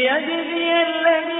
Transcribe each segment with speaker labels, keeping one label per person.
Speaker 1: ليجزي الذين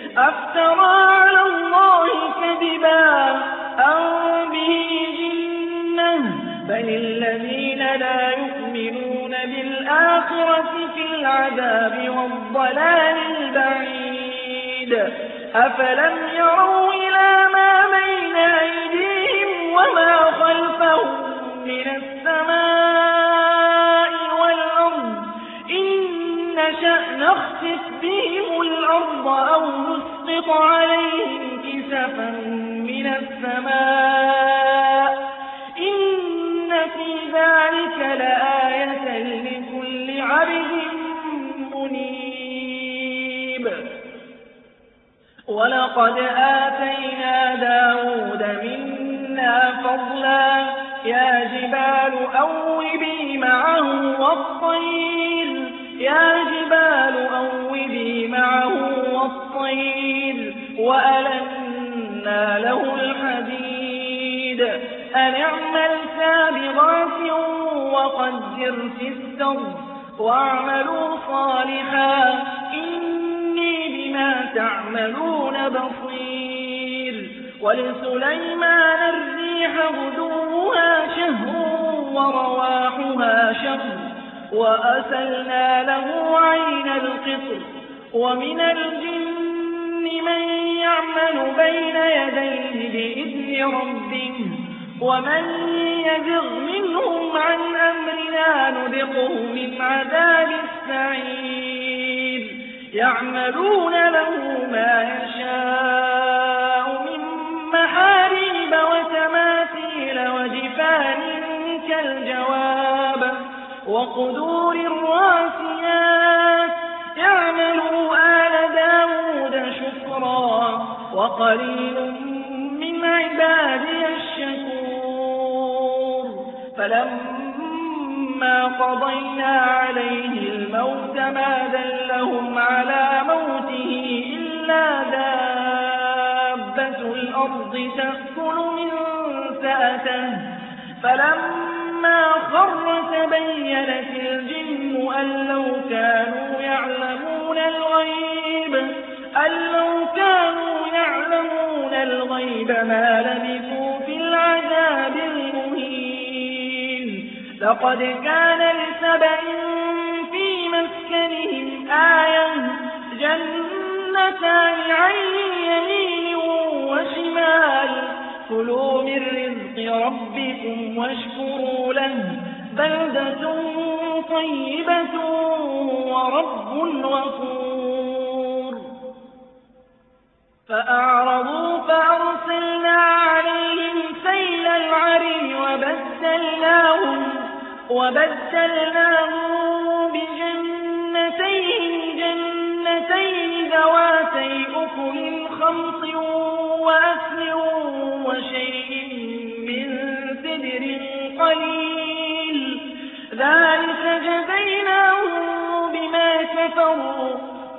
Speaker 1: أفترى على الله كذبا. أم به جنة؟ بل الذين لا يؤمنون بالآخرة في العذاب والضلال البعيد. أفلم يروا إلى ما بين أيديهم وما خلفهم من السماء والأرض؟ إن نشأ نخسف بهم الأرض أو نسقط عليهم كسفا من السماء. إن في ذلك لآية لكل عبد منيب. ولقد آتينا داود منا فضلا. يا جبال أوبي معه والطير. يا جبال أوبي معه والطير. وألنا له الحديد. أن اعمل سابغات وقدر في السرد واعملوا صالحا. إني بما تعملون بصير. ولسليمان الريح غدوها شهر ورواحها شهر. وأسلنا له عين القطر. ومن الجن من يعمل بين يديه بإذن ربه ومن يزغ منهم عن أمرنا نذقه من عذاب السعير. يعملون له ما يشاء من محاريب وتماثيل وجفان كالجواب وقدور الراسيات. يعملوا داود شكرا وقليل من عبادي الشكور. فلما قضينا عليه الموت ما دلهم على موته إلا دابة الأرض تأكل من سأته فلما خر تبينت الجن أن لو كانوا الغيب ما لبثوا في العذاب المهين. لقد كان لسبأ في مسكنهم آية جنتان عن يمين وشمال. كلوا من رزق ربكم واشكروا له. بلدة طيبة ورب غفور. فأعرضوا فأرسلنا عليهم سيل العرم وبدلناهم, وبدلناهم بجنتين جنتين ذواتي أكل خمط وأكل وشيء من سدر قليل. ذلك جزيناهم بما كفروا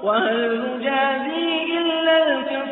Speaker 1: وهل نجازي إلا الكفور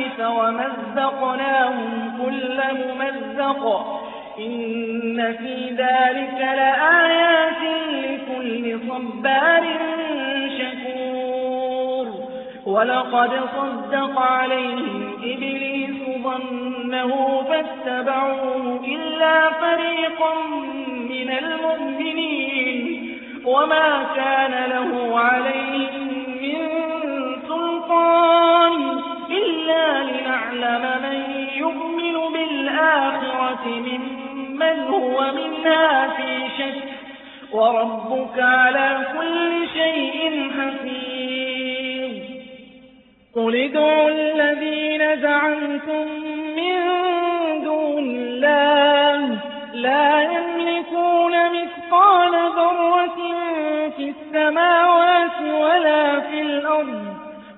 Speaker 1: ومزقناهم كل ممزق. إن في ذلك لآيات لكل صبار شكور. ولقد صدق عليهم إبليس ظنه فاتبعوه إلا فريقا من المؤمنين. وما كان له عليهم من سلطان. إلا لنعلم من يؤمن بالآخرة ممن هو منها في شك وربك على كل شيء حفيظ. قل ادعوا الذين زعمتم من دون الله لا يملكون مثقال ذرة في السماوات ولا في الأرض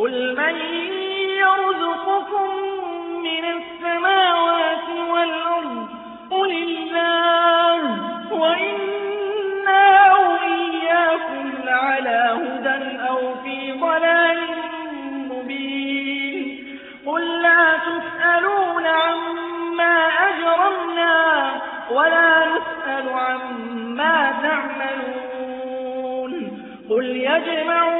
Speaker 1: قل من يرزقكم من السماوات والأرض قل الله وإنا أو إياكم لعلى هدى أو في ضلال مبين قل لا تسألون عما أجرمنا ولا نسأل عما تعملون قل يجمع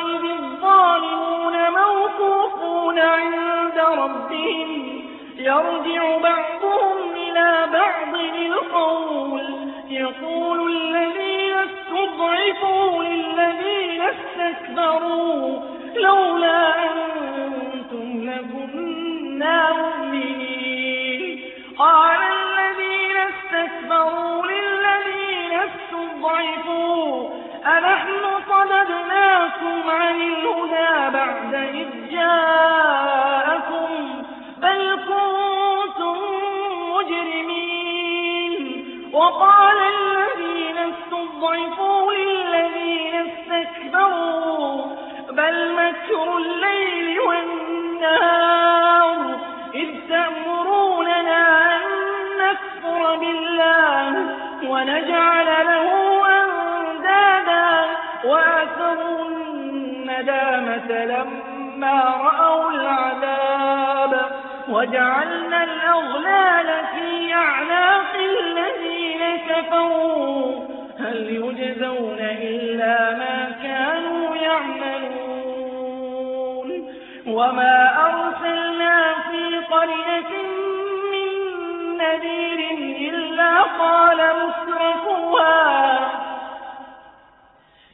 Speaker 1: يرجع بعضهم إلى بعض القول يقول الذين استضعفوا للذين استكبروا لولا أنتم لكنا مؤمنين. قال الذين استكبروا للذين استضعفوا أنحن صددناكم عن الهدى بعد إذ جاءكم وقال الذين استضعفوا للذين استكبروا بل مكر الليل والنهار إذ تأمروننا أن نكفر بالله ونجعل له أندادا وأسروا الندامة لما رأوا العذاب وجعلنا الأغلال في أعناق الذين كفروا. هل يجزون إلا ما كانوا يعملون. وما أرسلنا في قرية من نذير إلا قال مسرفوها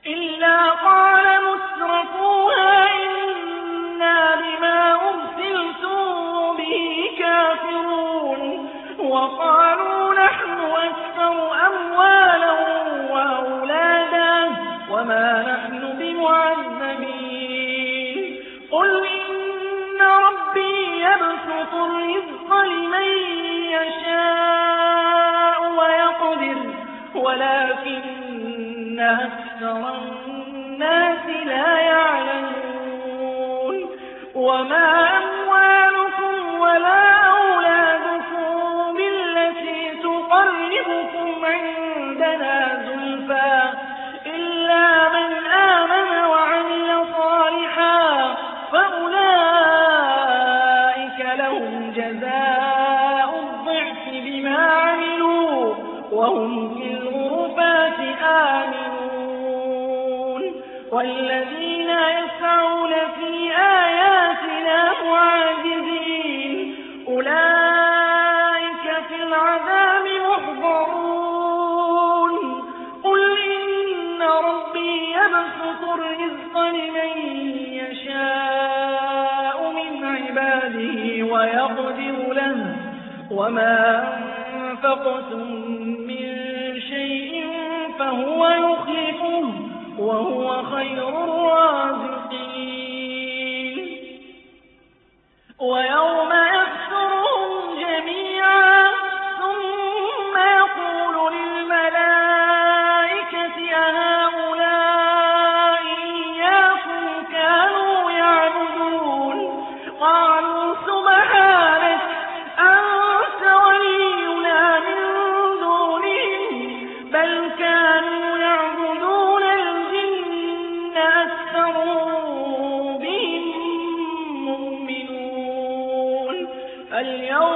Speaker 1: إلا قال مسرفوها إنا ولكن أكثر الناس لا يعلمون. وما أموالكم وما أنفقتم من شيء فهو يخلفه وهو خير الرازقين. ويوم اليوم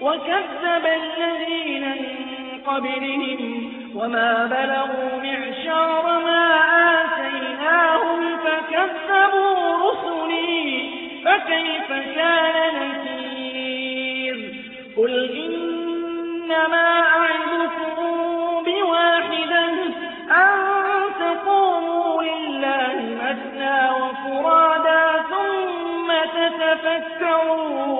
Speaker 1: وكذب الذين من قبلهم وما بلغوا معشار ما آتيناهم فكذبوا رسلي فكيف كان نكير؟ قل إنما أعظكم بواحدة أن تقوموا لله مثنى وفرادا ثم تتفكروا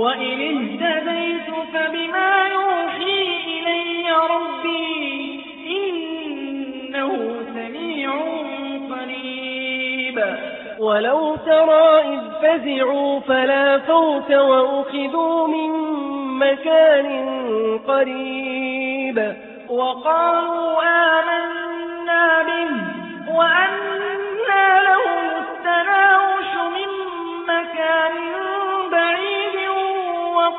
Speaker 1: وإن اهتديت فبما يوحي إلي ربي إنه سميع قريب.
Speaker 2: ولو ترى إذ فزعوا فلا فوت وأخذوا من مكان قريب.
Speaker 1: وقالوا آمنا به وأنا